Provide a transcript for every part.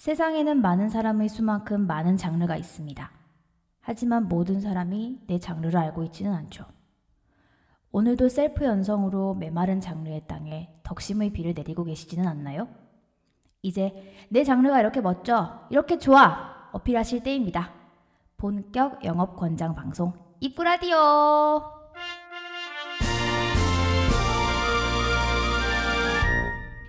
세상에는 많은 사람의 수만큼 많은 장르가 있습니다. 하지만 모든 사람이 내 장르를 알고 있지는 않죠. 오늘도 셀프 연성으로 메마른 장르의 땅에 덕심의 비를 내리고 계시지는 않나요? 이제 내 장르가 이렇게 멋져, 이렇게 좋아 어필하실 때입니다. 본격 영업 권장 방송 입구 라디오.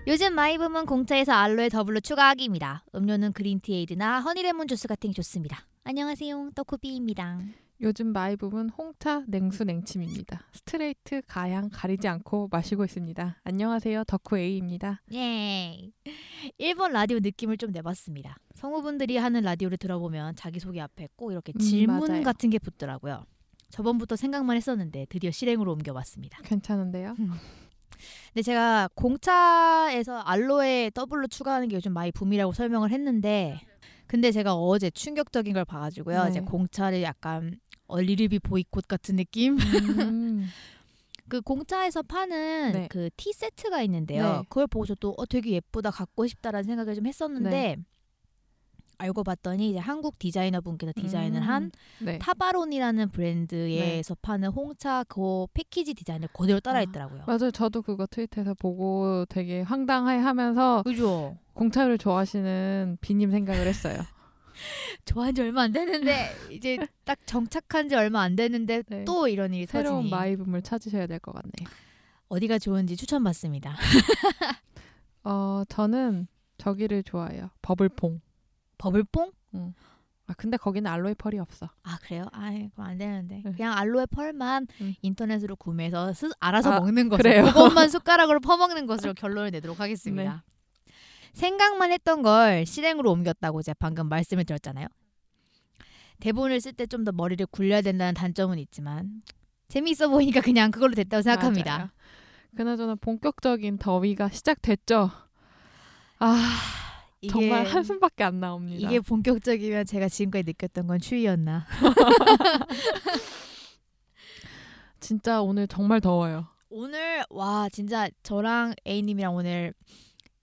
요즘 my boom은 공차에서 알로에 더블로 추가하기입니다. 음료는 그린티에이드나 허니레몬 주스 같은 게 좋습니다. 안녕하세요. 떡코비입니다. 요즘 my boom은 홍차 냉수 냉침입니다. 스트레이트 가향 가리지 않고 마시고 있습니다. 안녕하세요. 덕후 A입니다. 예. 일본 라디오 느낌을 좀 내봤습니다. 성우분들이 하는 라디오를 들어보면 자기소개 앞에 꼭 이렇게 음, 질문 맞아요. 같은 게 붙더라고요. 저번부터 생각만 했었는데 드디어 실행으로 옮겨봤습니다. 괜찮은데요? 근데 제가 공차에서 알로에 더블로 추가하는 게 요즘 많이 붐이라고 설명을 했는데 근데 제가 어제 충격적인 걸 봐가지고요. 네. 이제 공차를 약간 얼리르비 보이콧 같은 느낌? 음, 그 공차에서 파는 네. 그 tea 세트가 있는데요. 네. 그걸 보고 저도 어, 되게 예쁘다 갖고 싶다라는 생각을 좀 했었는데 네. 알고 봤더니 이제 한국 디자이너 분께서 디자인을 한 음, 네. 타바론이라는 브랜드에서 파는 홍차 그 패키지 디자인을 그대로 따라했더라고요. 맞아요. 저도 그거 트위터에서 보고 되게 황당해하면서 그죠? 공차를 좋아하시는 비님 생각을 했어요. 좋아한 지 얼마 안 됐는데 이제 딱 정착한 지 얼마 안 됐는데 네. 또 이런 일이 새로운 터지니 마이붐을 찾으셔야 될 것 같네요. 어디가 좋은지 추천받습니다. 어, 저는 저기를 좋아해요. 버블퐁. 버블퐁? 아 근데 거기는 알로에 펄이 없어. 아 그래요? 아 그럼 안 되는데 네. 그냥 알로에 펄만 음. 인터넷으로 구매해서 스, 알아서 아, 먹는 것으로 그래요? 그것만 숟가락으로 퍼먹는 것으로 결론을 내도록 하겠습니다. 생각만 했던 걸 실행으로 옮겼다고 제가 방금 말씀을 드렸잖아요. 대본을 쓸 때 좀 더 머리를 굴려야 된다는 단점은 있지만 재미있어 보이니까 그냥 그걸로 됐다고 생각합니다. 맞아요. 그나저나 본격적인 더위가 시작됐죠. 아 이게, 정말 한숨밖에 안 나옵니다. 이게 본격적이면 제가 지금까지 느꼈던 건 추위였나? 진짜 오늘 정말 더워요. 오늘 와 진짜 저랑 A님이랑 오늘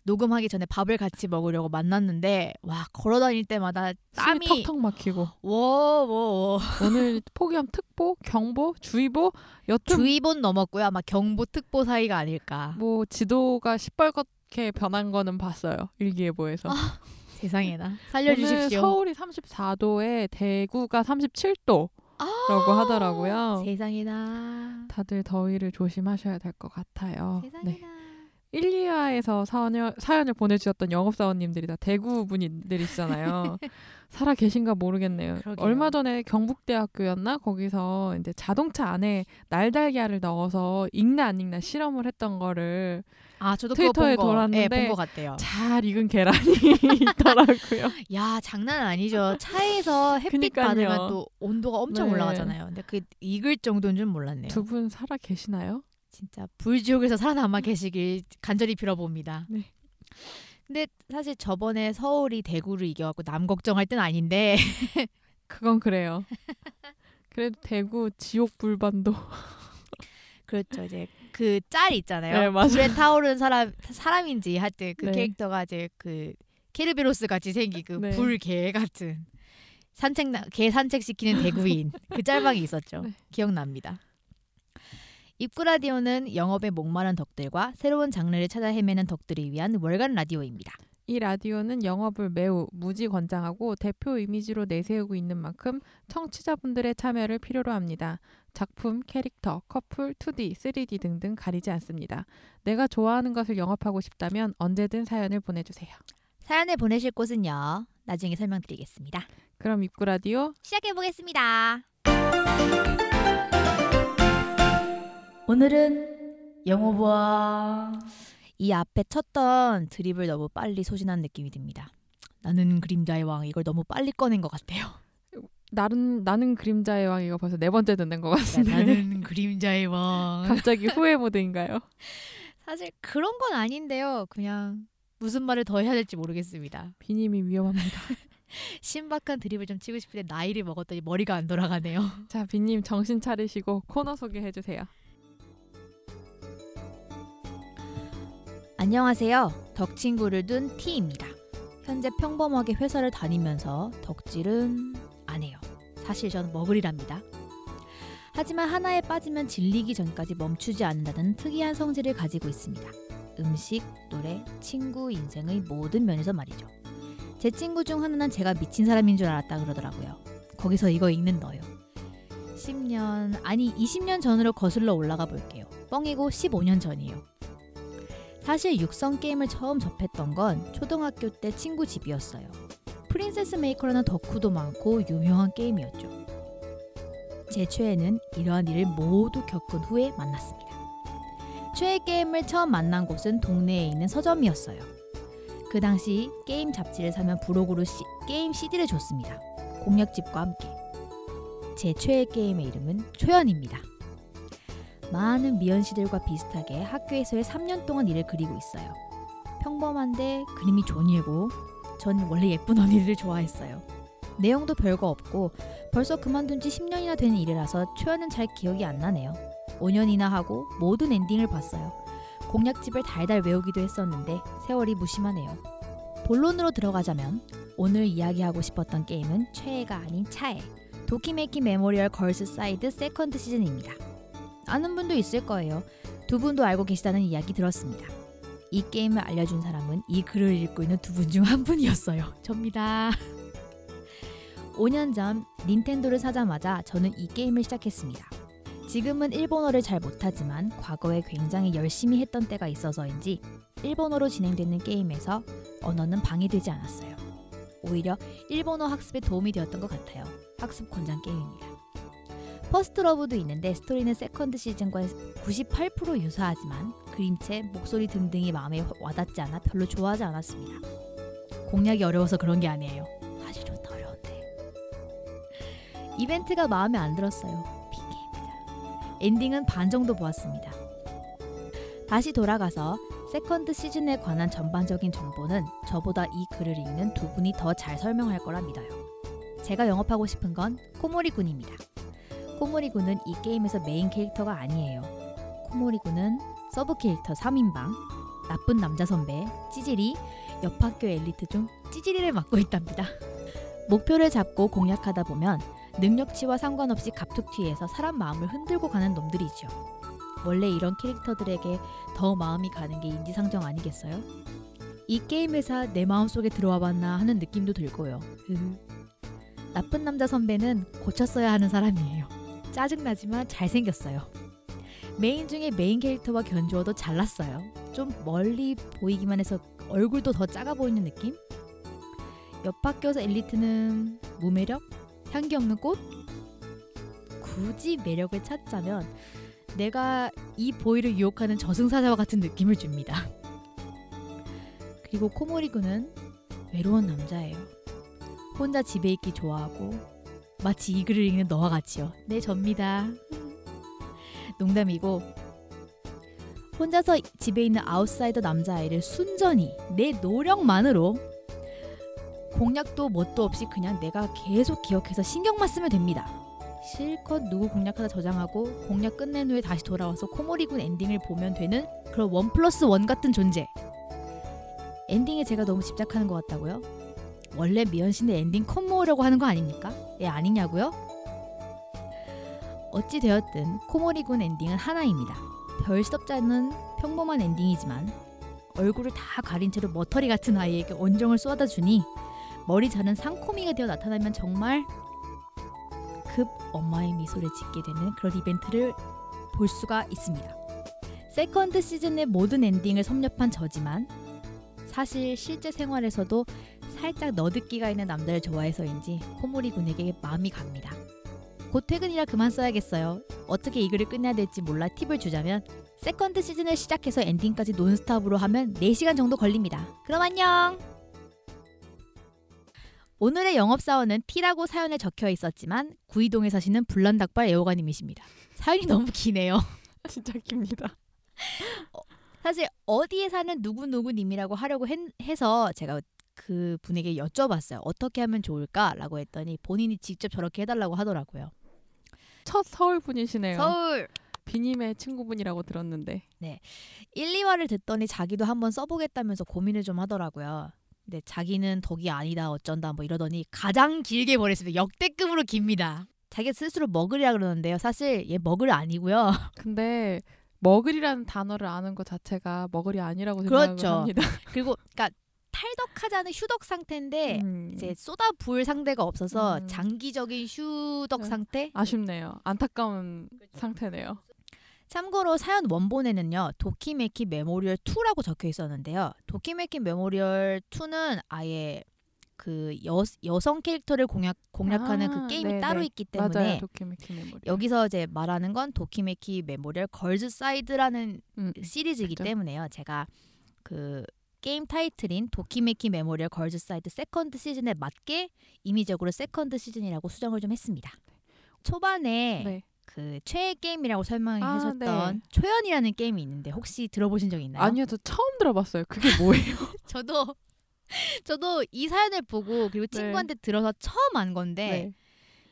녹음하기 전에 밥을 같이 먹으려고 만났는데 와 걸어 다닐 때마다 땀이 숨이 턱턱 막히고 워워워 오늘 폭염 특보, 경보, 주의보 여튼 주의보는 넘었고요 아마 경보 특보 사이가 아닐까 뭐 지도가 시뻘겋 게 변한 거는 봤어요. 일기예보에서. 세상에나 오늘 살려주십시오 서울이 34도에 대구가 37도라고 아, 하더라고요. 세상에나 다들 더위를 조심하셔야 될 것 같아요. 네. 세상에나 1, 2화에서 사연을, 사연을 보내주셨던 영업사원님들이 다 대구 분들이시잖아요. 살아 계신가 모르겠네요. 그러게요. 얼마 전에 경북대학교였나 거기서 이제 자동차 안에 날달걀을 넣어서 익나 안 익나 실험을 했던 거를 아 저도 트위터에 그거 본 거, 돌았는데 예, 본것 같아요 잘 익은 계란이 있더라고요. 야 장난 아니죠 차에서 햇빛 그니까요. 받으면 또 온도가 엄청 네. 올라가잖아요 근데 그 익을 정도인 줄 몰랐네요 두 분 살아 계시나요? 진짜 불지옥에서 살아남아 계시길 간절히 빌어봅니다. 네. 근데 사실 저번에 서울이 대구를 이겨갖고 남 걱정할 땐 아닌데 그건 그래요. 그래도 대구 지옥 불반도 그렇죠 이제 그 짤 있잖아요. 네. 불에 타오른 사람 사람인지 하여튼 그 네. 캐릭터가 이제 그 케르베로스 같이 생긴 그 네. 불개 같은 산책 나- 개 산책 시키는 대구인 그 짤방이 있었죠. 네. 기억납니다. 입구 라디오는 영업에 목마른 덕들과 새로운 장르를 찾아 헤매는 덕들을 위한 월간 라디오입니다. 이 라디오는 영업을 매우 무지 권장하고 대표 이미지로 내세우고 있는 만큼 청취자분들의 참여를 필요로 합니다. 작품, 캐릭터, 커플, 2D, 3D 등등 가리지 않습니다. 내가 좋아하는 것을 영업하고 싶다면 언제든 사연을 보내주세요. 사연을 보내실 곳은요. 나중에 설명드리겠습니다. 그럼 입구 라디오 시작해 보겠습니다. 오늘은 영어부와 이 앞에 쳤던 드립을 너무 빨리 소진한 느낌이 듭니다. 나는 그림자의 왕 이걸 너무 빨리 꺼낸 것 같아요. 나는 나는 그림자의 왕 이거 벌써 네 번째 듣는 것 같은데 나는 그림자의 왕. 갑자기 후회 모드인가요? 사실 그런 건 아닌데요. 그냥 무슨 말을 더 해야 될지 모르겠습니다. 비님이 위험합니다. 신박한 드립을 좀 치고 싶은데 나이를 먹었더니 머리가 안 돌아가네요. 자, 비님 정신 차리시고 코너 소개해 주세요. 안녕하세요. 덕친구를 둔 T입니다. 현재 평범하게 회사를 다니면서 덕질은 안 해요. 사실 저는 머글이랍니다. 하지만 하나에 빠지면 질리기 전까지 멈추지 않는다는 특이한 성질을 가지고 있습니다. 음식, 노래, 친구, 인생의 모든 면에서 말이죠. 제 친구 중 하나는 제가 미친 사람인 줄 알았다 그러더라고요. 거기서 이거 읽는 너요. 10년, 아니 20년 전으로 거슬러 올라가 볼게요. 뻥이고 15년 전이에요. 사실 육성 게임을 처음 접했던 건 초등학교 때 친구 집이었어요. Princess Maker라는 덕후도 많고 유명한 게임이었죠. 제 최애는 이러한 일을 모두 겪은 후에 만났습니다. 최애 게임을 처음 만난 곳은 동네에 있는 서점이었어요. 그 당시 게임 잡지를 사면 부록으로 시, 게임 CD를 줬습니다. 공략집과 함께. 제 최애 게임의 이름은 초연입니다. 많은 미연 씨들과 비슷하게 학교에서의 3년 동안 일을 그리고 있어요. 평범한데 그림이 존예고 전 원래 예쁜 언니들을 좋아했어요. 내용도 별거 없고 벌써 그만둔 지 10년이나 된 일이라서 초연은 잘 기억이 안 나네요. 5년이나 하고 모든 엔딩을 봤어요. 공략집을 달달 외우기도 했었는데 세월이 무심하네요. 본론으로 들어가자면 오늘 이야기하고 싶었던 게임은 최애가 아닌 차애 도키메키 메모리얼 걸스 사이드 세컨드 시즌입니다. 아는 분도 있을 거예요. 두 분도 알고 계시다는 이야기 들었습니다. 이 게임을 알려준 사람은 이 글을 읽고 있는 두 분 중 한 분이었어요. 접니다. 5년 전 닌텐도를 사자마자 저는 이 게임을 시작했습니다. 지금은 일본어를 잘 못하지만 과거에 굉장히 열심히 했던 때가 있어서인지 일본어로 진행되는 게임에서 언어는 방해되지 않았어요. 오히려 일본어 학습에 도움이 되었던 것 같아요. 학습 권장 게임입니다. First Love도 있는데 스토리는 Second Season과 98% 유사하지만 그림체, 목소리 등등이 마음에 와닿지 않아 별로 좋아하지 않았습니다. 공략이 어려워서 그런 게 아니에요. 사실 졸라 어려운데. 이벤트가 마음에 안 들었어요. 핑계입니다. 엔딩은 반 정도 보았습니다. 다시 돌아가서 Second Season에 관한 전반적인 정보는 저보다 이 글을 읽는 두 분이 더 잘 설명할 거라 믿어요. 제가 영업하고 싶은 건 코모리 군입니다. 코모리 군은 이 게임에서 메인 캐릭터가 아니에요. 코모리 군은 sub 캐릭터 3인방, 나쁜 남자 선배, 찌질이, 옆 학교 엘리트 중 찌질이를 맡고 있답니다. 목표를 잡고 공략하다 보면 능력치와 상관없이 갑툭튀해서 사람 마음을 흔들고 가는 놈들이죠. 원래 이런 캐릭터들에게 더 마음이 가는 게 인지상정 아니겠어요? 이 게임 회사 내 마음속에 들어와 봤나 하는 느낌도 들고요. 나쁜 남자 선배는 고쳤어야 하는 사람이에요. 짜증나지만 잘생겼어요. 메인 중에 메인 캐릭터와 견주어도 잘났어요. 좀 멀리 보이기만 해서 얼굴도 더 작아 보이는 느낌? 옆 학교에서 엘리트는 무매력? 향기 없는 꽃? 굳이 매력을 찾자면 내가 이 보이를 유혹하는 저승사자와 같은 느낌을 줍니다. 그리고 코모리군은 외로운 남자예요. 혼자 집에 있기 좋아하고 마치 이 글을 읽는 너와 같이요. 네, 접니다. 농담이고 혼자서 집에 있는 아웃사이더 남자아이를 순전히 내 노력만으로 공략도 뭣도 없이 그냥 내가 계속 기억해서 신경만 쓰면 됩니다. 실컷 누구 공략하다 저장하고 공략 끝낸 후에 다시 돌아와서 코모리군 엔딩을 보면 되는 그런 one plus one 같은 존재. 엔딩에 제가 너무 집착하는 것 같다고요? 원래 미연 씨는 엔딩 컷 모으려고 하는 거 아닙니까? 예, 아니냐고요? 어찌 되었든 코모리군 엔딩은 하나입니다. 별 시덥지 않은 평범한 엔딩이지만 얼굴을 다 가린 채로 머터리 같은 아이에게 온정을 쏟아다 주니 머리 자른 상코미가 되어 나타나면 정말 급 엄마의 미소를 짓게 되는 그런 이벤트를 볼 수가 있습니다. Second Season의 모든 엔딩을 섭렵한 저지만 사실 실제 생활에서도 살짝 nerd기가 있는 남자를 좋아해서인지 코모리 군에게 마음이 갑니다. 곧 퇴근이라 그만 써야겠어요. 어떻게 이 글을 끝내야 될지 몰라 팁을 주자면 Second Season을 시작해서 엔딩까지 논스톱으로 하면 4시간 정도 걸립니다. 그럼 안녕! 오늘의 영업사원은 T라고 사연에 적혀 있었지만 구이동에 사시는 불난닭발 애호가님이십니다. 사연이 너무 기네요. 진짜 깁니다. 사실 어디에 사는 누구누구님이라고 하려고 했, 해서 제가 그 분에게 여쭤봤어요. 어떻게 하면 좋을까라고 했더니 본인이 직접 저렇게 해달라고 하더라고요. 첫 서울 분이시네요. 서울 비님의 친구분이라고 들었는데 1, 2화를 듣더니 자기도 한번 써보겠다면서 고민을 좀 하더라고요. 근데 자기는 덕이 아니다 어쩐다 뭐 이러더니 가장 길게 보냈습니다. 역대급으로 깁니다. 자기가 스스로 머글이라 그러는데요. 사실 얘 머글 아니고요. 근데 머글이라는 단어를 아는 것 자체가 머글이 아니라고 그렇죠. 생각을 합니다. 그리고 그러니까 탈덕하지 않은 휴덕 상태인데 음, 이제 쏟아 부을 상대가 없어서 음. 장기적인 휴덕 네. 상태. 아쉽네요. 안타까운 상태네요. 참고로 사연 원본에는요 도키메키 메모리얼 2라고 적혀 있었는데요. 도키메키 메모리얼 2는 아예 그 여, 여성 캐릭터를 공략 공략하는 아, 그 게임이 네, 따로 네. 있기 때문에. 여기서 이제 말하는 건 도키메키 메모리얼 Girl's Side라는 음, 시리즈이기 그죠. 때문에요. 제가 그 게임 타이틀인 도키메키 메모리얼 Girl's Side Second Season에 맞게 임의적으로 Second Season이라고 수정을 좀 했습니다. 초반에 네. 그 최애 게임이라고 설명해 아, 주셨던 네. 초연이라는 게임이 있는데 혹시 들어보신 적 있나요? 아니요, 저 처음 들어봤어요. 그게 뭐예요? 저도 저도 이 사연을 보고 그리고 네. 친구한테 들어서 처음 안 건데 네.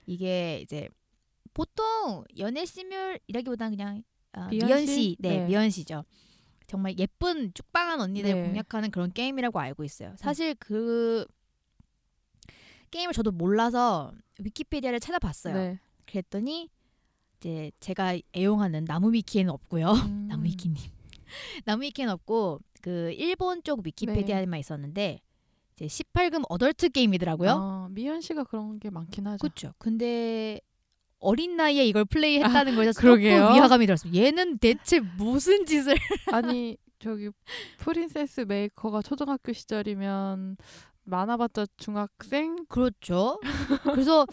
이게 이제 보통 연애 시뮬이라기보다는 그냥 아, 미연? 씨, 네, 네. 미연 씨죠. 정말 예쁜 쭉방한 언니들 네. 음. 공략하는 그런 게임이라고 알고 있어요. 사실 그 게임을 저도 몰라서 위키피디아를 찾아봤어요. 네. 그랬더니 이제 제가 애용하는 나무위키에는 없고요. 음. 나무위키님. 나무위키는 없고 그 일본 쪽 위키피디아에만 있었는데 이제 18금 어덜트 게임이더라고요. 아, 미연 씨가 그런 게 많긴 하죠. 그렇죠. 근데 어린 나이에 이걸 플레이했다는 거에서 아, 그러게요. 조금 위화감이 들었어요. 얘는 대체 무슨 짓을? 아니 저기 프린세스 메이커가 초등학교 시절이면 많아봤자 중학생? 그렇죠. 그래서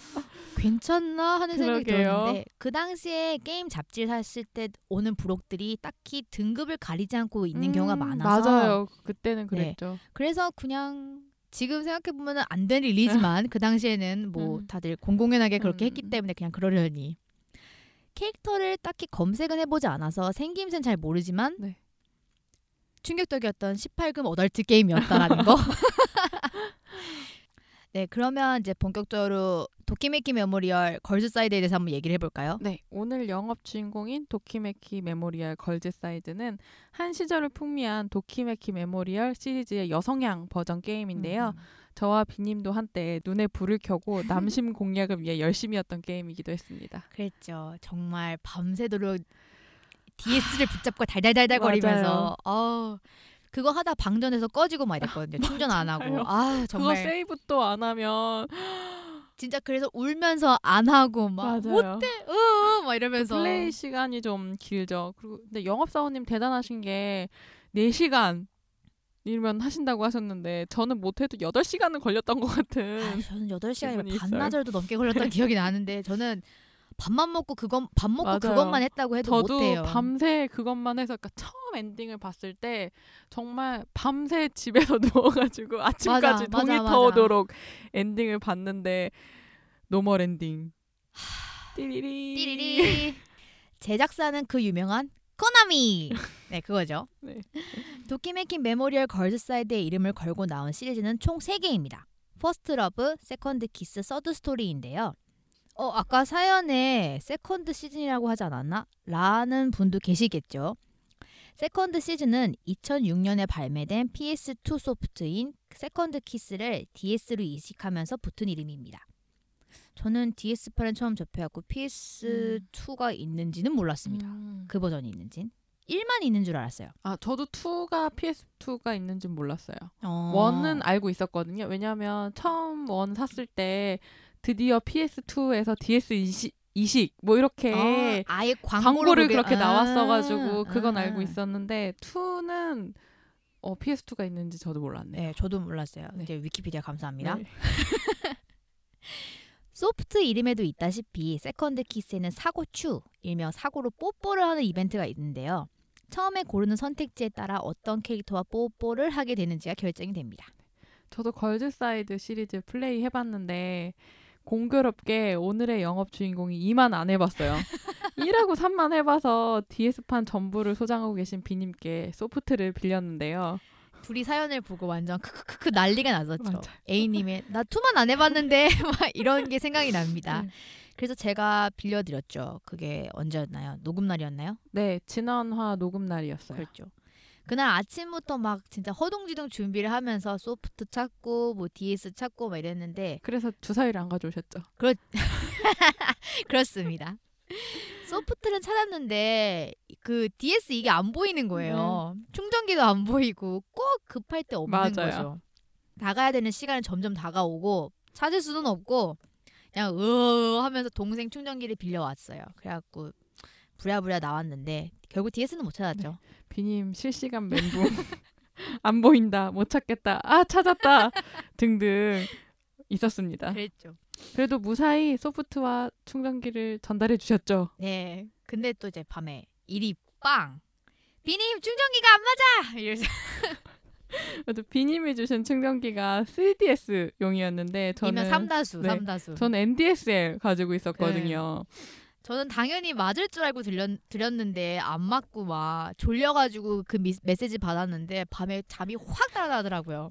괜찮나 하는 생각이 그러게요. 들었는데 그 당시에 게임 잡지를 샀을 때 오는 부록들이 딱히 등급을 가리지 않고 있는 경우가 음, 많아서 맞아요. 그때는 네. 그랬죠. 그래서 그냥 지금 생각해 보면 안된 릴리지만 그 당시에는 뭐 음. 다들 공공연하게 그렇게 음. 했기 때문에 그냥 그러려니 캐릭터를 딱히 검색은 해보지 않아서 생김새는 잘 모르지만 네. 충격적이었던 18금 어덜트 게임이었다라는 거. 네, 그러면 이제 본격적으로 도키메키 메모리얼 Girl's Side에 대해서 한번 얘기를 해볼까요? 네, 오늘 영업 주인공인 도키메키 메모리얼 Girl's Side는 한 시절을 풍미한 도키메키 메모리얼 시리즈의 여성향 버전 게임인데요. 음. 저와 비님도 한때 눈에 불을 켜고 남심 공략을 위해 열심히 했던 게임이기도 했습니다. 그랬죠. 정말 밤새도록 DS를 붙잡고 달달달달 거리면서 어 그거 하다 방전해서 꺼지고 막 이랬거든요. 충전 안 하고. 아 그거 정말 세이브 또 안 하면 진짜 그래서 울면서 안 하고 막 맞아요. 으막 이러면서 플레이 시간이 좀 길죠. 그리고 근데 영업 사원님 대단하신 게 4시간 이면 하신다고 하셨는데 저는 못해도 8시간은 걸렸던 것 같은 아, 저는 8시간이 기분이 반나절도 넘게 걸렸던 기억이 나는데 저는 밥만 먹고 그건 밥 먹고 맞아요. 그것만 했다고 해도 저도 못해요. 밤새 그것만 해서 그러니까 처음 엔딩을 봤을 때 정말 밤새 집에서 누워가지고 아침까지 맞아, 동이 맞아. 터오도록 엔딩을 봤는데 normal 엔딩 띠리리 띠리리 제작사는 그 유명한 코나미 네 그거죠 네. 도키메키 메모리얼 Girl's Side의 이름을 걸고 나온 시리즈는 총 3개입니다 First Love, Second Kiss, Third Story인데요 어 아까 사연에 Second Season이라고 하지 않았나? 라는 분도 계시겠죠 Second Season은 2006년에 발매된 PS2 소프트인 Second Kiss를 DS로 이식하면서 붙은 이름입니다. 저는 DS판은 처음 접해갖고 PS2가 있는지는 몰랐습니다. 음. 그 버전이 있는진. 1만 있는 줄 알았어요. 아 저도 2가 PS2가 있는지 몰랐어요. 어. one은 알고 있었거든요. 왜냐하면 처음 one 샀을 때 드디어 PS2에서 DS 이식, 이식 뭐 이렇게 아, 광고로 광고를 그게- 그렇게 아, 나왔어가지고 그건 아. 알고 있었는데 2는 어, PS2가 있는지 저도 몰랐네요. 네, 저도 몰랐어요. 네. 이제 위키피디아 감사합니다. 네. 소프트 이름에도 있다시피 Second Kiss에는 사고츄, 일명 사고로 뽀뽀를 하는 이벤트가 있는데요. 처음에 고르는 선택지에 따라 어떤 캐릭터와 뽀뽀를 하게 되는지가 결정이 됩니다. 저도 Girl's Side 시리즈 플레이 해봤는데 공교롭게 오늘의 영업 주인공이 2만 안 해봤어요. 1하고 3만 해봐서 DS판 전부를 소장하고 계신 비님께 소프트를 빌렸는데요. 둘이 사연을 보고 완전 크크크크 난리가 났었죠. A님의 나 투만 안 해봤는데 막 이런 게 생각이 납니다. 네. 그래서 제가 빌려드렸죠. 그게 언제였나요? 녹음 날이었나요? 네, 지난화 녹음 날이었어요. 그렇죠. 그날 아침부터 막 진짜 허둥지둥 준비를 하면서 소프트 찾고 뭐 DS 찾고 막 이랬는데 그래서 주사위를 안 가져오셨죠. 그렇습니다. 소프트는 찾았는데 그 DS 이게 안 보이는 거예요. 충전기도 안 보이고 꼭 급할 때 없는 맞아요. 거죠. 나가야 되는 시간은 점점 다가오고 찾을 수는 없고 그냥 으 하면서 동생 충전기를 빌려왔어요. 그래갖고 부랴부랴 나왔는데 결국 DS는 못 찾았죠. 비님 실시간 멘붕 안 보인다 못 찾겠다 아 찾았다 등등 있었습니다. 그랬죠. 그래도 무사히 소프트와 충전기를 전달해 주셨죠. 네. 근데 또 이제 밤에 일이 빵. 비님 충전기가 안 맞아. 이래서 그래도 비님이 주신 충전기가 3DS용이었는데 이면 저는 삼다수, 네. 삼다수. 전 NDSL 가지고 있었거든요. 저는 당연히 맞을 줄 알고 들렸, 드렸는데 안 맞고 막 졸려가지고 그 미, 메시지 받았는데 밤에 잠이 확 달아나더라고요.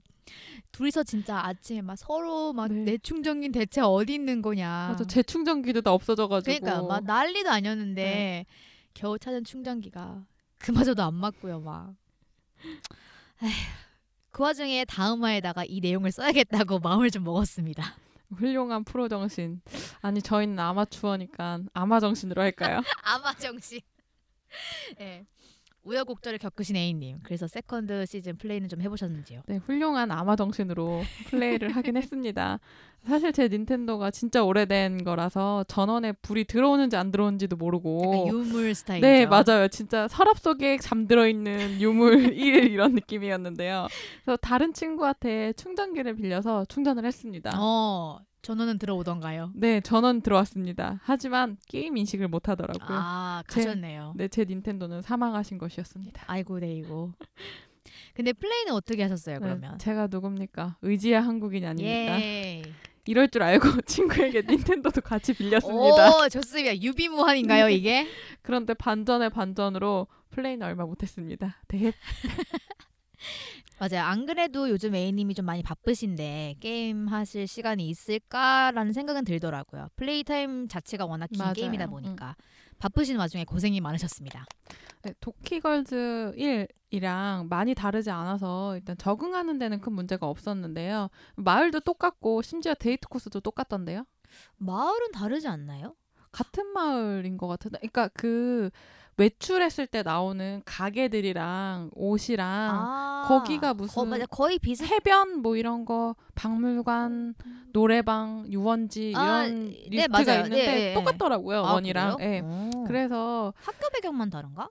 둘이서 진짜 아침에 막 서로 막 네. 내 충전기 대체 어디 있는 거냐. 맞아 제 충전기도 다 없어져가지고 그러니까 막 난리도 아니었는데 겨우 찾은 충전기가 그마저도 안 맞고요 막. 에휴, 그 와중에 다음 화에다가 이 내용을 써야겠다고 마음을 좀 먹었습니다. 훌륭한 프로 정신. 아니 저희는 아마추어니까 아마 정신으로 할까요? 아마 정신. 네. 우여곡절을 겪으신 A님. 그래서 Second Season 플레이는 좀 해보셨는지요? 네, 훌륭한 아마 정신으로 플레이를 하긴 했습니다. 사실 제 닌텐도가 진짜 오래된 거라서 전원에 불이 들어오는지 안 들어오는지도 모르고 유물 스타일이죠. 네, 맞아요. 진짜 서랍 속에 잠들어 있는 유물 1 이런 느낌이었는데요. 그래서 다른 친구한테 충전기를 빌려서 충전을 했습니다. 어, 전원은 들어오던가요? 네, 전원 들어왔습니다. 하지만 게임 인식을 못 하더라고요. 아, 제- 가셨네요. 네, 제 닌텐도는 사망하신 것이었습니다. 아이고, 네이고. 근데 플레이는 어떻게 하셨어요, 네, 그러면? 제가 누굽니까? 의지의 한국인이 아닙니까? 예. 이럴 줄 알고 친구에게 닌텐도도 같이 빌렸습니다. 오, 좋습니다. 유비무환인가요, 이게? 그런데 반전의 반전으로 플레이는 얼마 못했습니다. 네. 맞아요. 안 그래도 요즘 A님이 좀 많이 바쁘신데 게임 하실 시간이 있을까라는 생각은 들더라고요. 플레이 타임 자체가 워낙 긴 맞아요. 게임이다 보니까 바쁘신 와중에 고생이 많으셨습니다. 네, 도키걸즈 1이랑 많이 다르지 않아서 일단 적응하는 데는 큰 문제가 없었는데요. 마을도 똑같고 심지어 데이트 코스도 똑같던데요. 마을은 다르지 않나요? 같은 마을인 것 같은데. 그러니까 그 외출했을 때 나오는 가게들이랑 옷이랑 아, 거기가 무슨 거, 맞아 거의 비슷. 해변 뭐 이런 거 박물관 노래방 유원지 아, 이런 네, 리스트가 맞아요. 있는데 네, 네. 똑같더라고요 아, one이랑? 예. 오. 그래서 학교 배경만 다른가?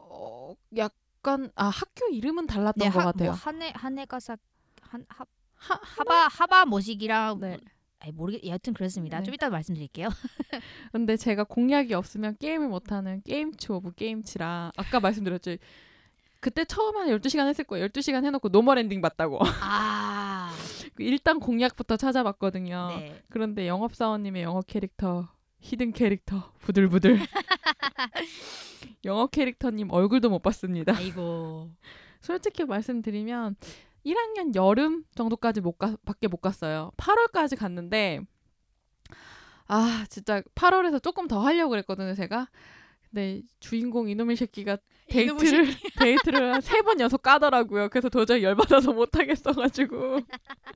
어, 약간 아 학교 이름은 달랐던 네, 것 하, 같아요. 뭐 한해 한해가사 한 하, 하, 하바 하바 모식이랑 네. 아니 모르겠 여튼 그렇습니다. 네. 좀 이따 말씀드릴게요. 근데 제가 공략이 없으면 게임을 못 하는 게임치 오브 게임치라 아까 말씀드렸죠. 그때 처음에 한 12시간 했을 거예요. 12시간 해 놓고 노멀 엔딩 봤다고. 아, 일단 공략부터 찾아봤거든요. 네. 그런데 영업 사원님의 영어 캐릭터, hidden 캐릭터, 부들부들. 영어 캐릭터님 얼굴도 못 봤습니다. 아이고. 솔직히 말씀드리면 1학년 여름 정도까지 못 가, 밖에 못 갔어요. 8월까지 갔는데 아 진짜 8월에서 조금 더 하려고 그랬거든요 제가. 근데 주인공 이놈의 새끼가 이놈의 데이트를 데이트를 세 번 연속 까더라고요. 그래서 도저히 열받아서 못 하겠어가지고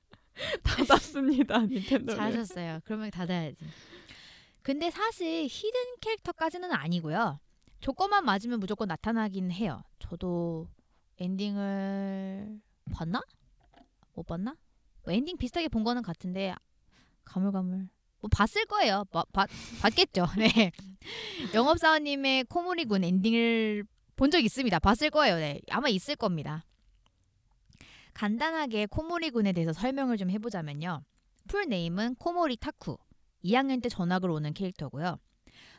닫았습니다 닌텐도를. 잘하셨어요. 그러면 닫아야지. 근데 사실 hidden 캐릭터까지는 아니고요. 조건만 맞으면 무조건 나타나긴 해요. 저도 엔딩을 봤나? 못 봤나? 뭐 엔딩 비슷하게 본 거는 같은데 가물가물 뭐 봤을 거예요. 봐- 봤, 봤겠죠. 네. 영업사원님의 코모리군 엔딩을 본 적 있습니다. 봤을 거예요. 네. 아마 있을 겁니다. 간단하게 코모리군에 대해서 설명을 좀 해보자면요. full name은 코모리 타쿠. 2학년 때 전학을 오는 캐릭터고요.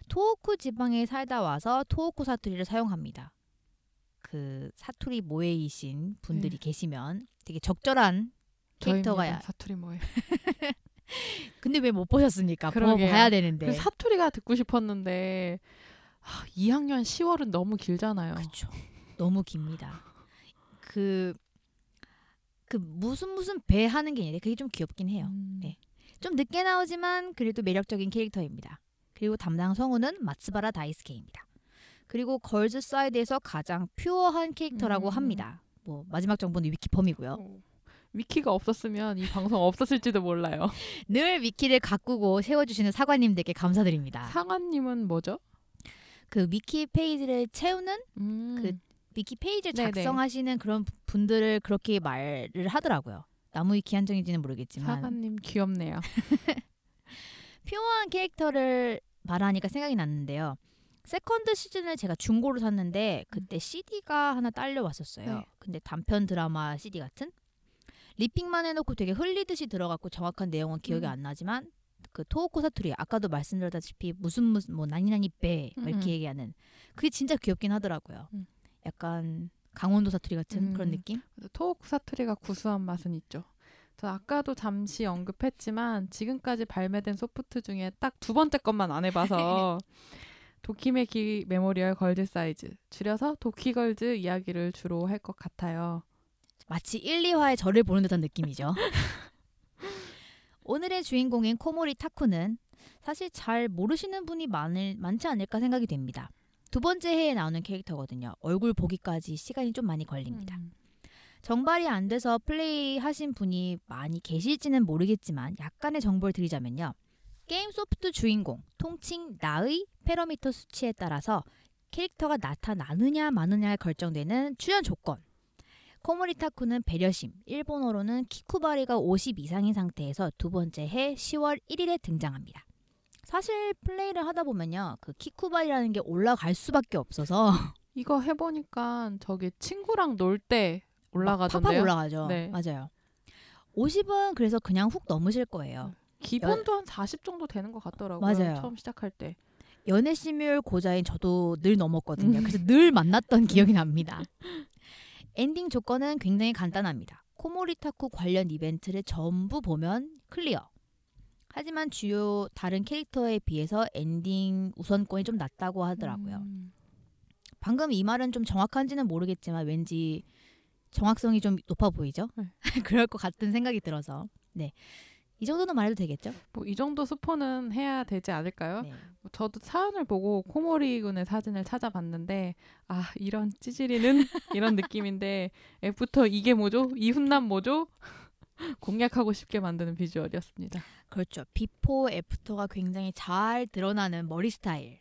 토호쿠 지방에 살다 와서 토호쿠 사투리를 사용합니다. 그 사투리 萌え이신 분들이 네. 계시면 되게 적절한 캐릭터가. 사투리 뭐예요? 근데 왜 못 보셨습니까? 보고 그러게요. 봐야 되는데. 그 사투리가 듣고 싶었는데 아, 2학년 10월은 너무 길잖아요. 그렇죠. 너무 깁니다. 그, 그 무슨 무슨 べ 하는 게 있는데 그게 좀 귀엽긴 해요. 음. 네. 좀 늦게 나오지만 그래도 매력적인 캐릭터입니다. 그리고 담당 성우는 마츠바라 다이스케입니다. 그리고 Girl's Side에서 가장 pure한 캐릭터라고 음. 합니다. 뭐 마지막 정보는 위키펌이고요. 어, 위키가 없었으면 이 방송 없었을지도 몰라요. 늘 위키를 가꾸고 세워주시는 사관님들께 감사드립니다. 사관님은 뭐죠? 그 위키 페이지를 채우는 음. 그 위키 페이지를 네네. 작성하시는 그런 분들을 그렇게 말을 하더라고요. 나무 위키 한정인지는 모르겠지만 사관님 귀엽네요. pure한 캐릭터를 말하니까 생각이 났는데요. Second Season을 제가 중고로 샀는데 그때 CD가 하나 딸려 왔었어요. 네. 근데 단편 드라마 CD 같은 ripping만 해놓고 되게 흘리듯이 들어갔고 정확한 내용은 기억이 음. 안 나지만 그 토호쿠 사투리 아까도 말씀드렸다시피 무슨 무슨 뭐 なになにべ 음, 이렇게 음. 얘기하는 그게 진짜 귀엽긴 하더라고요. 음. 약간 강원도 사투리 같은 그런 음. 느낌? 토호쿠 사투리가 구수한 맛은 있죠. 저 아까도 잠시 언급했지만 지금까지 발매된 소프트 중에 딱 두 번째 것만 안 해봐서 도키메키 메모리얼 Girl's Side 줄여서 도키걸즈 이야기를 주로 할 것 같아요. 마치 1, 2화의 저를 보는 듯한 느낌이죠. 오늘의 주인공인 코모리 타쿠는 사실 잘 모르시는 분이 많을, 많지 않을까 생각이 됩니다. 두 번째 해에 나오는 캐릭터거든요. 얼굴 보기까지 시간이 좀 많이 걸립니다. 음. 정발이 안 돼서 플레이 하신 분이 많이 계실지는 모르겠지만 약간의 정보를 드리자면요. 게임 소프트 주인공, 통칭 나의 parameter 수치에 따라서 캐릭터가 나타나느냐 마느냐가 결정되는 출연 조건. 코모리타쿠는 배려심, 일본어로는 키쿠바리가 50 이상인 상태에서 두 번째 해 10월 1일에 등장합니다. 사실 플레이를 하다 보면요. 그 키쿠바리라는 게 올라갈 수밖에 없어서 이거 해보니까 저기 친구랑 놀때 팍팍 올라가던데요. 올라가죠. 네. 맞아요. 50은 그래서 그냥 훅 넘으실 거예요. 기본도 한 40 정도 되는 것 같더라고요. 맞아요. 처음 시작할 때. 연애 시뮬 고자인 저도 늘 넘었거든요. 음. 그래서 늘 만났던 기억이 납니다. 엔딩 조건은 굉장히 간단합니다. 코모리타쿠 관련 이벤트를 전부 보면 clear. 하지만 주요 다른 캐릭터에 비해서 엔딩 우선권이 좀 낮다고 하더라고요. 음. 방금 이 말은 좀 정확한지는 모르겠지만 왠지 정확성이 좀 높아 보이죠? 네. 그럴 것 같은 생각이 들어서. 네. 이 정도는 말해도 되겠죠? 뭐 이 정도 스포는 해야 되지 않을까요? 네. 뭐 저도 사연을 보고 코모리 군의 사진을 찾아봤는데 아 이런 찌질이는 이런 느낌인데 after 이게 뭐죠? 이 훈남 뭐죠? 공략하고 싶게 만드는 비주얼이었습니다. 그렇죠. 비포 애프터가 굉장히 잘 드러나는 머리 스타일.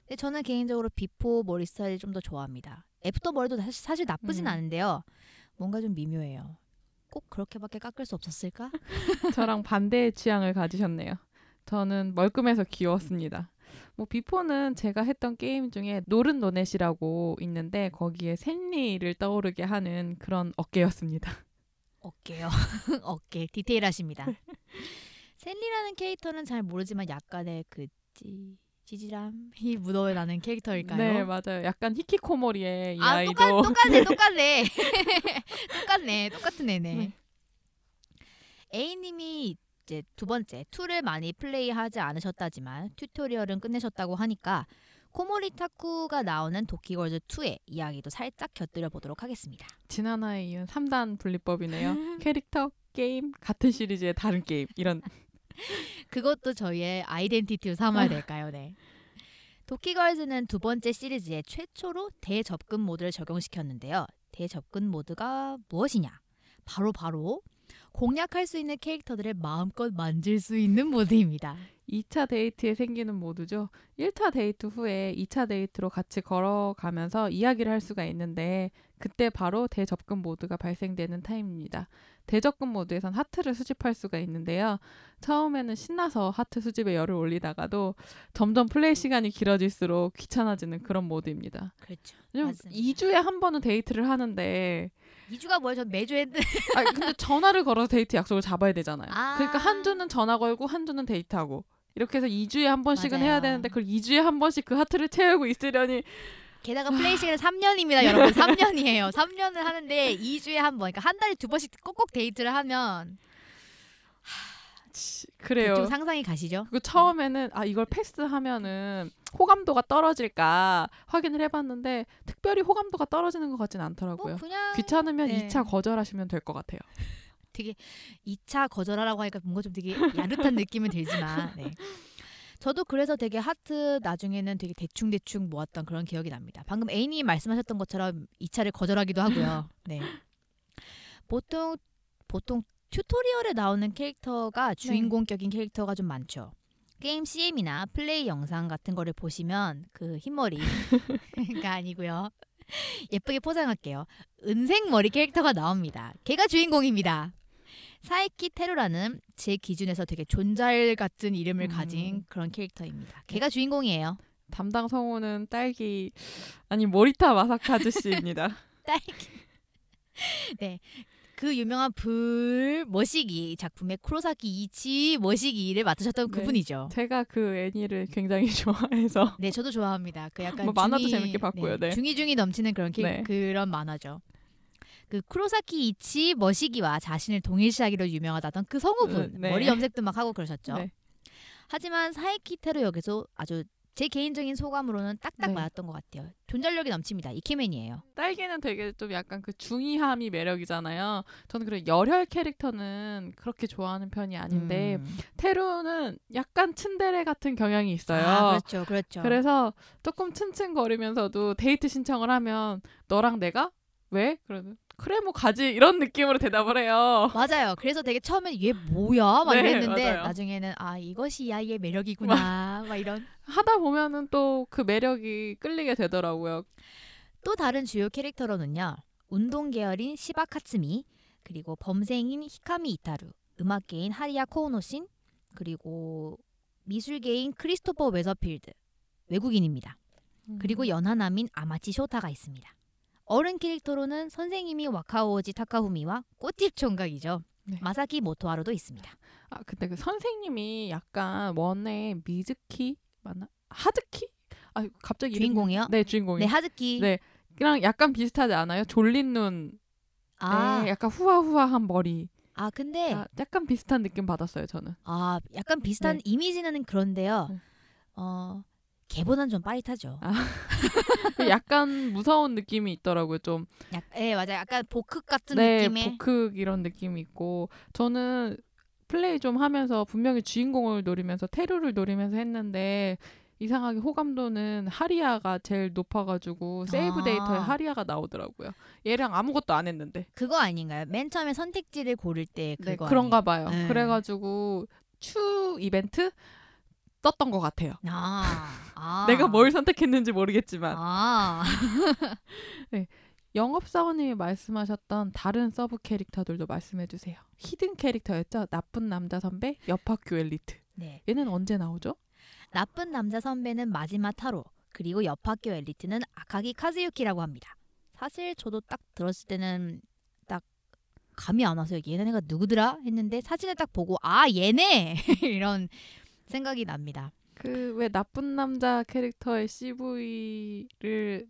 근데 저는 개인적으로 before 머리 스타일 좀 더 좋아합니다. after 머리도 사실, 사실 나쁘진 음. 않은데요. 뭔가 좀 미묘해요. 꼭 그렇게밖에 깎을 수 없었을까? 저랑 반대의 취향을 가지셨네요. 저는 멀끔해서 귀여웠습니다. 뭐 비포는 제가 했던 게임 중에 노른 노넷이라고 있는데 거기에 샌리를 떠오르게 하는 그런 어깨였습니다. 어깨요. 어깨. 디테일하십니다. 샌리라는 캐릭터는 잘 모르지만 약간의 그 찌, 찌질함이 묻어나는 캐릭터일까요? 네 맞아요. 약간 히키코모리의 이 아, 아이도 똑같, 똑같네, 똑같네. 똑같네, 똑같은 애네. 네. A님이 이제 두 번째, 2를 많이 플레이하지 않으셨다지만 tutorial은 끝내셨다고 하니까 코모리 타쿠가 나오는 도키걸즈 2의 이야기도 살짝 곁들여 보도록 하겠습니다. 지난화에 이은 3단 분리법이네요. 캐릭터, 게임, 같은 시리즈의 다른 게임 이런 그것도 저희의 아이덴티티로 삼아야 될까요? 네. 도키걸즈는 두 번째 시리즈에 최초로 대접근 모드를 적용시켰는데요. 대접근 모드가 무엇이냐? 바로 바로 공략할 수 있는 캐릭터들을 마음껏 만질 수 있는 모드입니다. 2차 데이트에 생기는 모드죠. 1차 데이트 후에 2차 데이트로 같이 걸어가면서 이야기를 할 수가 있는데 그때 바로 대접근 모드가 발생되는 타임입니다. 대접근 모드에선 하트를 수집할 수가 있는데요. 처음에는 신나서 하트 수집에 열을 올리다가도 점점 플레이 시간이 길어질수록 귀찮아지는 그런 모드입니다. 그렇죠. 맞습니다. 2주에 한 번은 데이트를 하는데 2주가 뭐예요? 전 매주 했는데 아 근데 전화를 걸어서 데이트 약속을 잡아야 되잖아요. 아. 그러니까 한 주는 전화 걸고 한 주는 데이트하고 이렇게 해서 2주에 한 번씩은 맞아요. 해야 되는데 그걸 2주에 한 번씩 그 하트를 채우고 있으려니 게다가 플레이 시간은 3년입니다, 여러분. 3년이에요. 3년을 하는데 2주에 한 번, 그러니까 한 달에 두 번씩 꼭꼭 데이트를 하면 치, 그래요. 좀 상상이 가시죠? 그리고 처음에는 아 이걸 패스하면은 호감도가 떨어질까 확인을 해봤는데 특별히 호감도가 떨어지는 것 같진 않더라고요. 뭐 그냥 귀찮으면 네. 2차 거절하시면 될 것 같아요. 되게 2차 거절하라고 하니까 뭔가 좀 되게 야릇한 느낌은 들지만 네. 저도 그래서 되게 하트 나중에는 되게 대충 대충 모았던 그런 기억이 납니다. 방금 애인이 말씀하셨던 것처럼 이 차를 거절하기도 하고요. 네. 보통 보통 튜토리얼에 나오는 캐릭터가 주인공격인 캐릭터가 좀 많죠. 게임 CM이나 플레이 영상 같은 거를 보시면 그 흰머리가 아니고요. 예쁘게 포장할게요. 은색 머리 캐릭터가 나옵니다. 걔가 주인공입니다. 사이키 테루라는 제 기준에서 되게 존잘 같은 이름을 음. 가진 그런 캐릭터입니다. 걔가 주인공이에요. 담당 성우는 딸기 아니 모리타 마사카즈 아저씨입니다. 딸기. 네. 그 유명한 불 머시기 작품의 쿠로사키 이치 머시기를 맡으셨던 네. 그분이죠. 제가 그 애니를 굉장히 좋아해서 네, 저도 좋아합니다. 그 약간 뭐 만화도 중이- 재밌게 봤고요, 네. 중이중이 넘치는 그런 캐, 네. 그런 만화죠. 그 쿠로사키 이치 머시기와 자신을 동일시하기로 유명하다던 그 성우분 음, 네. 머리 염색도 막 하고 그러셨죠. 네. 하지만 사이키 테루 역에서 아주 제 개인적인 소감으로는 딱딱 네. 맞았던 것 같아요. 존잘력이 넘칩니다. 이케맨이에요. 딸기는 되게 좀 약간 그 중이함이 매력이잖아요. 저는 그래 열혈 캐릭터는 그렇게 좋아하는 편이 아닌데 음. 테루는 약간 츤데레 같은 경향이 있어요. 아, 그렇죠, 그렇죠. 그래서 조금 츤츤거리면서도 데이트 신청을 하면 너랑 내가 왜? 그러면 그래 뭐 가지 이런 느낌으로 대답을 해요. 맞아요. 그래서 되게 처음엔 얘 뭐야 막 네, 이랬는데 맞아요. 나중에는 아 이것이 이 아이의 매력이구나 막 이런 하다 보면은 또 그 매력이 끌리게 되더라고요. 또 다른 주요 캐릭터로는요. 운동 계열인 시바 카츠미, 그리고 범생인 히카미 이타루, 음악계인 하리야 코우노신, 그리고 미술계인 크리스토퍼 웨더필드, 외국인입니다. 음. 그리고 연하남인 아마치 쇼타가 있습니다. 어른 캐릭터로는 선생님이 와카오지 타카후미와 꽃집 총각이죠. 네. 마사키 모토하루도 있습니다. 아 근데 그 선생님이 약간 원에 미즈키 맞나? 하즈키? 아 갑자기 주인공이요? 네 주인공이. 네, 하즈키. 네. 랑 약간 비슷하지 않아요? 졸린 눈, 아, 에 약간 후아후아한 머리. 아 근데 아, 약간 비슷한 느낌 받았어요 저는. 아 약간 비슷한 네. 이미지는 그런데요. 네. 어 걔보단 좀 빠릿하죠. 아. 약간 무서운 느낌이 있더라고요 좀. 약, 예 맞아요. 약간 복흑 같은 네, 느낌의. 복흑 이런 느낌이 있고 저는 플레이 좀 하면서 분명히 주인공을 노리면서 테루를 노리면서 했는데 이상하게 호감도는 하리아가 제일 높아가지고 세이브 아. 데이터에 하리아가 나오더라고요. 얘랑 아무것도 안 했는데. 그거 아닌가요? 맨 처음에 선택지를 고를 때 네, 그거 그런가 아니에요? 봐요. 네. 그래가지고 추 이벤트 떴던 것 같아요. 아, 아. 내가 뭘 선택했는지 모르겠지만 아, 영업사원님이 말씀하셨던 다른 서브 캐릭터들도 말씀해 주세요. hidden 캐릭터였죠. 나쁜 남자 선배, 옆학교 엘리트. 네. 얘는 언제 나오죠? 나쁜 남자 선배는 마지막 타로 그리고 옆 학교 엘리트는 아카기 카즈유키라고 합니다. 사실 저도 딱 들었을 때는 딱 감이 안 와서요. 얘네가 누구더라 했는데 사진을 딱 보고 아 얘네 이런 생각이 납니다. 그 왜 나쁜 남자 캐릭터의 CV를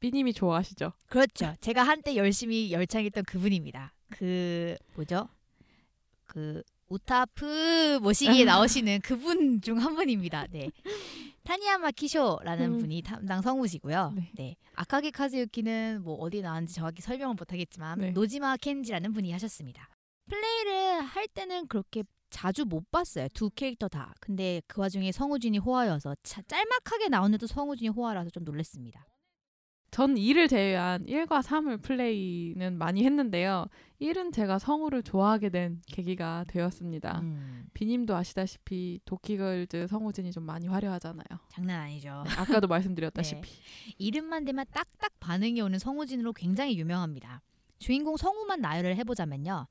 삐님이 좋아하시죠? 그렇죠. 제가 한때 열심히 열창했던 그분입니다. 그 뭐죠? 그 우타프 모시기에 나오시는 그분 중 한 분입니다. 네. 타니야마 키쇼라는 음. 분이 담당 성우시고요. 네. 네. 아카기 카즈유키는 뭐 어디 나왔는지 정확히 설명을 못 하겠지만 네. 노지마 켄지라는 분이 하셨습니다. 플레이를 할 때는 그렇게 자주 못 봤어요. 두 캐릭터 다. 근데 그 와중에 성우진이 호화여서 차- 짤막하게 나오는데도 성우진이 호화라서 좀 놀랐습니다. 전 2를 제외한 1과 3을 플레이는 많이 했는데요. 1은 제가 성우를 좋아하게 된 계기가 되었습니다. 음, 비님도 아시다시피 도끼걸즈 성우진이 좀 많이 화려하잖아요. 장난 아니죠. 아까도 말씀드렸다시피. 네. 이름만 대면 딱딱 반응이 오는 성우진으로 굉장히 유명합니다. 주인공 성우만 나열을 해보자면요.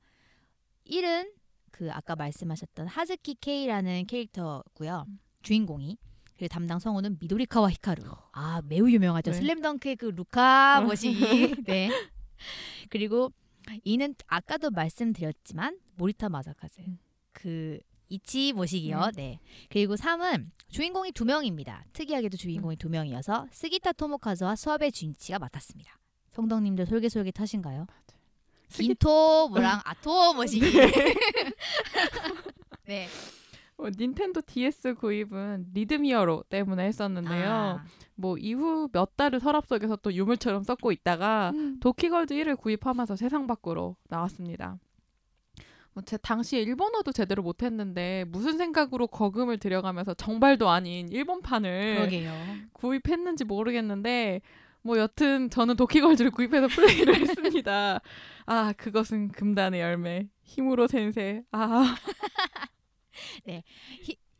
1은 그 아까 말씀하셨던 하즈키 케이라는 캐릭터고요. 음. 주인공이. 그리고 담당 성우는 미도리카와 히카루. 아 매우 유명하죠. 네. 슬램덩크의 그 루카 모시기. 네. 그리고 이는 아까도 말씀드렸지만 모리타 마사카즈. 음. 그 이치 모시기요. 네. 그리고 3은 주인공이 두 명입니다. 특이하게도 주인공이 두 명이어서 스기타 토모카즈와 수아베 준치가 맡았습니다. 성덕님들 솔깃솔깃하신가요? 스기- 긴토무랑 아토 모시기. 네. 어, 닌텐도 DS 구입은 리드미어로 때문에 했었는데요. 아, 뭐 이후 몇 달을 서랍 속에서 또 유물처럼 썩고 있다가 음. 도키걸즈 1을 구입하면서 세상 밖으로 나왔습니다. 뭐 제 당시에 일본어도 제대로 못했는데 무슨 생각으로 거금을 들여가면서 정발도 아닌 일본판을 그러게요. 구입했는지 모르겠는데 뭐 여튼 저는 도키걸즈를 구입해서 플레이를 했습니다. 아 그것은 금단의 열매 히무로 先生 아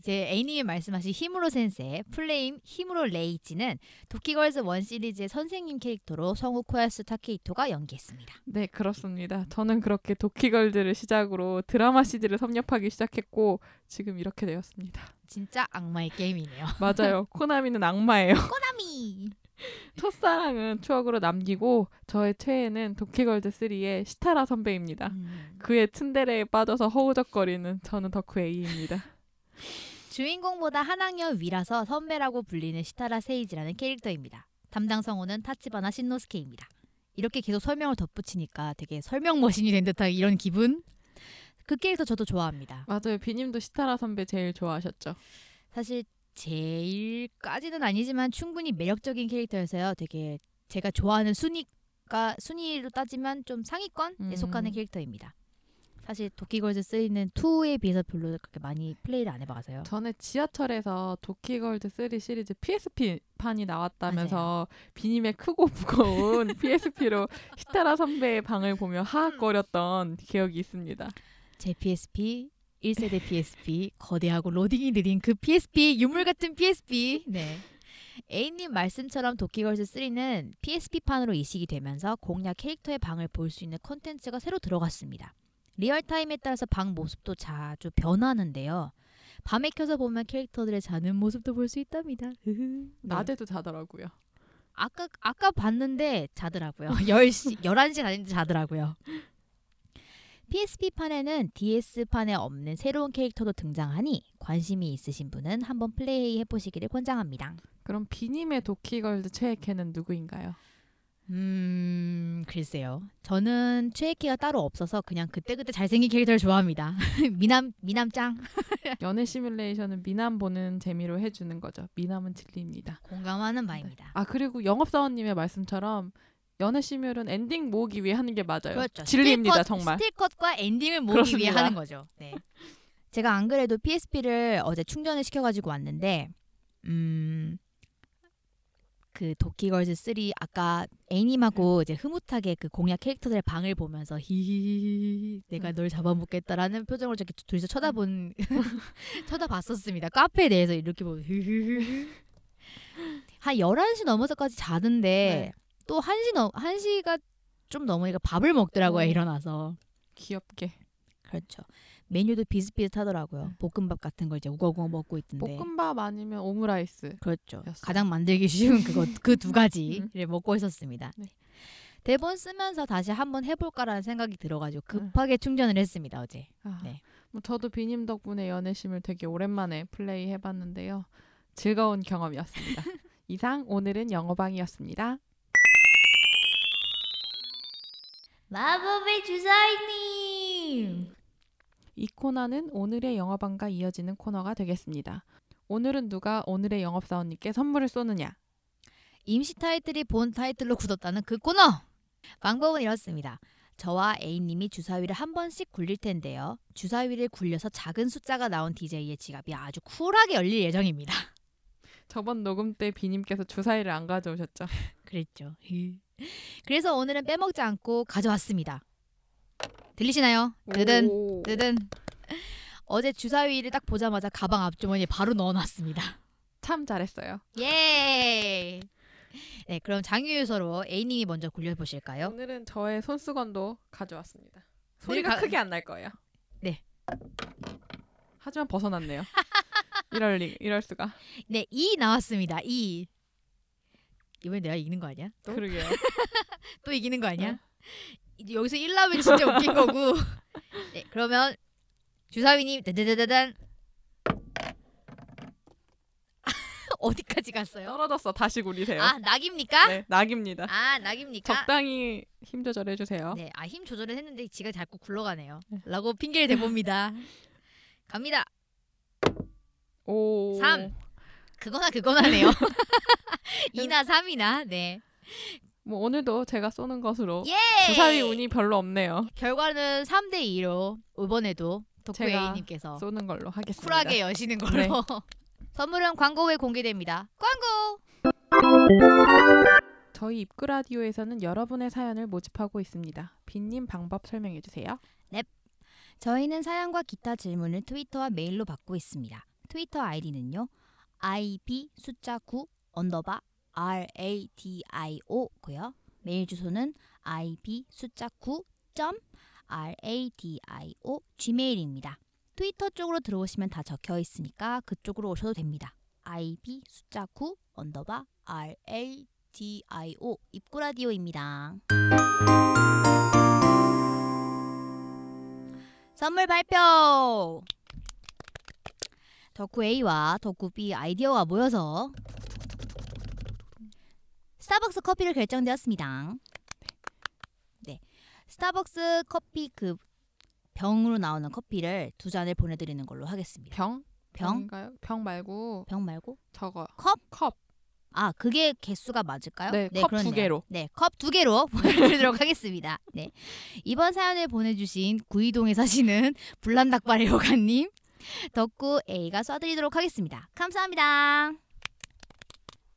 이제 A님이 말씀하신 히무로 先生, full name 히무로 레이이치는 도키걸즈 one 시리즈의 선생님 캐릭터로 성우 코야스 타케히토가 연기했습니다. 네, 그렇습니다. 저는 그렇게 도키걸즈를 시작으로 드라마 CD를 섭렵하기 시작했고 지금 이렇게 되었습니다. 진짜 악마의 게임이네요. 맞아요. 코나미는 악마예요. 코나미. 첫사랑은 추억으로 남기고 저의 최애는 도키걸즈 3의 시타라 선배입니다. 음. 그의 츤데레에 빠져서 허우적거리는 저는 덕후 A입니다. 주인공보다 한 학년 위라서 선배라고 불리는 시타라 세이지라는 캐릭터입니다. 담당 성우는 타치바나 신노스케입니다. 이렇게 계속 설명을 덧붙이니까 되게 설명 머신이 된 듯한 이런 기분? 그 캐릭터 저도 좋아합니다. 맞아요. 비님도 시타라 선배 제일 좋아하셨죠. 사실 제일까지는 아니지만 충분히 매력적인 캐릭터여서요. 되게 제가 좋아하는 순위가 순위로 따지면 좀 상위권에 음. 속하는 캐릭터입니다. 사실 도끼걸즈 3는 2에 비해서 별로 그렇게 많이 플레이를 안 해봐서요. 전에 지하철에서 도키걸즈 3 시리즈 PSP 판이 나왔다면서 비님의 크고 무거운 PSP로 시타라 선배의 방을 보며 하악거렸던 기억이 있습니다. 제 PSP 1세대 PSP 거대하고 로딩이 느린 그 PSP 유물 같은 PSP 네 A님 말씀처럼 도키걸즈 3는 PSP판으로 이식이 되면서 공략 캐릭터의 방을 볼 수 있는 콘텐츠가 새로 들어갔습니다. 리얼타임에 따라서 방 모습도 자주 변하는데요. 밤에 켜서 보면 캐릭터들의 자는 모습도 볼 수 있답니다. 네. 낮에도 자더라고요. 아까 아까 봤는데 자더라고요. 10시 11시 다니는데 자더라고요. PSP판에는 DS판에 없는 새로운 캐릭터도 등장하니 관심이 있으신 분은 한번 플레이 해 보시기를 권장합니다. 그럼 비님의 도키걸즈 최애캐는 누구인가요? 음 글쎄요. 저는 최애캐가 따로 없어서 그냥 그때그때 잘생긴 캐릭터를 좋아합니다. 미남 미남짱 연애 시뮬레이션은 미남 보는 재미로 해주는 거죠. 미남은 진리입니다. 공감하는 바입니다. 아 그리고 영업사원님의 말씀처럼 연애 시뮬은 엔딩 모으기 위해 하는 게 맞아요. 그렇죠. 진리입니다 스틸컷, 정말. 스틸컷과 엔딩을 모으기 위해 그렇습니다. 하는 거죠. 네. 제가 안 그래도 PSP를 어제 충전을 시켜가지고 왔는데, 음, 그 도키걸즈 3 아까 A님하고 이제 흐뭇하게 그 공략 캐릭터들의 방을 보면서 히히히 내가 널 잡아먹겠다라는 표정으로 이렇게 둘이서 쳐다본 쳐다봤었습니다. 카페에 대해서 이렇게 보면 히히히 한 11시 넘어서까지 자는데 네. 또 1시 넘 1시가 좀 넘으니까 밥을 먹더라고요, 어. 일어나서. 귀엽게. 그렇죠. 메뉴도 비슷비슷하더라고요. 볶음밥 같은 걸 이제 우거우거 먹고 있던데. 볶음밥 아니면 오므라이스. 그렇죠. 였어요. 가장 만들기 쉬운 그거 그 두 가지를 먹고 있었습니다. 네. 대본 쓰면서 다시 한번 해볼까라는 생각이 들어가지고 급하게 충전을 했습니다 어제. 아, 네. 뭐 저도 비님 덕분에 연애 심을 되게 오랜만에 플레이 해봤는데요. 즐거운 경험이었습니다. 이상 오늘은 영어방이었습니다. 마법의 주사위님. 이 코너는 오늘의 영어방과 이어지는 코너가 되겠습니다. 오늘은 누가 오늘의 영업사원님께 선물을 쏘느냐? 임시 타이틀이 본 타이틀로 굳었다는 그 코너. 방법은 이렇습니다. 저와 A님이 주사위를 한 번씩 굴릴 텐데요. 주사위를 굴려서 작은 숫자가 나온 DJ의 지갑이 아주 쿨하게 열릴 예정입니다. 저번 녹음 때 비님께서 주사위를 안 가져오셨죠? 그랬죠. 그래서 오늘은 빼먹지 않고 가져왔습니다. 들리시나요? 오. 뜨든. 어제 주사위를 딱 보자마자 가방 앞주머니에 바로 넣어놨습니다. 참 잘했어요. 예. 네, 그럼 장유유서로 A님이 먼저 굴려보실까요? 오늘은 저의 손수건도 가져왔습니다. 소리가 가- 크게 안 날 거예요. 네. 하지만 벗어났네요. 이럴 리, 이럴 수가. 네, 2 나왔습니다. 2. 이번에 내가 이기는 거 아니야? 또, 그러게요. 또 이기는 거 아니야? 어. 이제 여기서 1 나오면 진짜 웃긴 거고. 네, 그러면 주사위님 따다다다단 어디까지 갔어요? 떨어졌어. 다시 굴리세요. 아, 낙입니까? 네, 낙입니다. 아, 낙입니까? 적당히 힘 조절해 주세요. 네, 아 힘 조절을 했는데 지가 자꾸 굴러가네요. 라고 핑계를 대봅니다. 갑니다. 오. 삼. 그거나 그거나네요. 2나 3이나 네. 뭐 오늘도 제가 쏘는 것으로 예! 주사위 운이 별로 없네요. 결과는 3대 2로 이번에도 덕후 제가 A님께서 쏘는 걸로 하겠습니다. 쿨하게 여시는 걸로. 네. 선물은 광고 후에 공개됩니다. 광고. 저희 입구 라디오에서는 여러분의 사연을 모집하고 있습니다. B님 방법 설명해 주세요. 저희는 사연과 기타 질문을 트위터와 메일로 받고 있습니다. 트위터 아이디는요. ib 숫자 9 underbar radio 메일 주소는 ib 숫자 9점 radio gmail입니다. 트위터 쪽으로 들어오시면 다 적혀 있으니까 그쪽으로 오셔도 됩니다. ib 숫자 9 underbar radio 입구 라디오입니다. 선물 발표! 덕후 A와 덕후 B 아이디어가 모여서 스타벅스 커피를 결정되었습니다. 네. 스타벅스 커피 그 병으로 나오는 커피를 두 잔을 보내드리는 걸로 하겠습니다. 병? 병? 병인가요? 병 말고 병 말고? 저거 컵? 컵. 아, 그게 개수가 맞을까요? 네, 컵 두 그렇네요. 개로. 네, 컵 두 개로 보내드리도록 하겠습니다. 네. 이번 사연을 보내주신 구이동에 사시는 불난닭발 애호가님, 덕구 A가 쏴드리도록 하겠습니다. 감사합니다.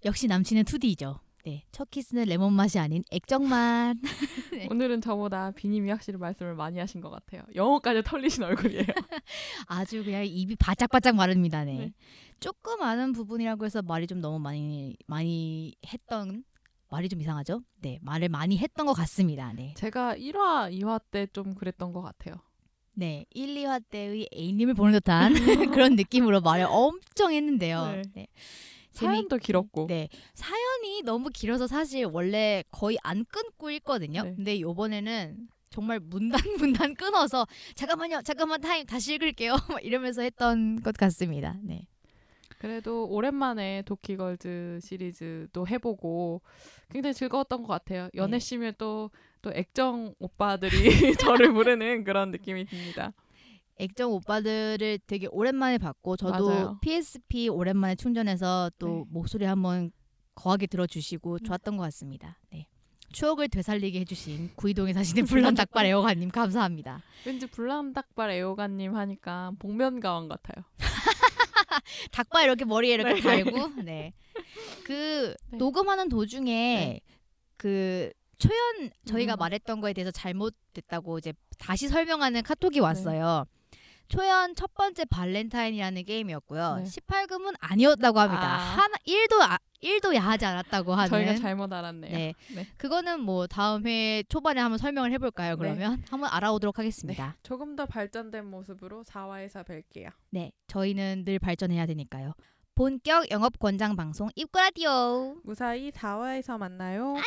역시 남친은 2D죠. 네, 첫 키스는 레몬 맛이 아닌 액정 맛. 네. 오늘은 저보다 비님이 확실히 말씀을 많이 하신 것 같아요. 영어까지 털리신 얼굴이에요. 아주 그냥 입이 바짝바짝 마릅니다. 네. 네. 조금 아는 부분이라고 해서 말이 좀 너무 많이 많이 했던 말이 좀 이상하죠? 네, 말을 많이 했던 것 같습니다. 네. 제가 1화, 2화 때 좀 그랬던 것 같아요. 네, 1, 2화 때의 A님을 보는 듯한 그런 느낌으로 말을 엄청 했는데요. 네. 네. 사연도 길었고. 네, 사연이 너무 길어서 사실 원래 거의 안 끊고 읽거든요. 네. 근데 요번에는 정말 문단 문단 끊어서 잠깐만요, 잠깐만 타임 다시 읽을게요. 막 이러면서 했던 것 같습니다. 네. 그래도 오랜만에 도키걸즈 시리즈도 해보고 굉장히 즐거웠던 것 같아요. 연애 네. 씨면 또, 또 액정 오빠들이 저를 부르는 그런 느낌이 듭니다. 액정 오빠들을 되게 오랜만에 봤고 저도 맞아요. PSP 오랜만에 충전해서 또 네. 목소리 한번 거하게 들어주시고 음. 좋았던 것 같습니다. 네. 추억을 되살리게 해주신 구이동에 사시는 불난 닭발 애호가님 감사합니다. 왠지 불난 닭발 애호가님 하니까 복면 가왕 같아요. 닭발 이렇게 머리에 이렇게 네. 달고 네. 그 네. 녹음하는 도중에 네. 그 초련 저희가 음. 말했던 거에 대해서 잘못됐다고 이제 다시 설명하는 카톡이 왔어요. 초련 첫 번째 발렌타인이라는 게임이었고요. 네. 18금은 아니었다고 합니다. 아. 하나 1도 아, 1도 야하지 않았다고 하는 저희가 잘못 알았네요. 네. 네. 그거는 뭐 다음 회 초반에 한번 설명을 해 볼까요? 네. 그러면 한번 알아오도록 하겠습니다. 조금 더 발전된 모습으로 4화에서 뵐게요. 네. 저희는 늘 발전해야 되니까요. 본격 영업 권장 방송 입구 라디오. 무사히 4화에서 만나요. 안녕.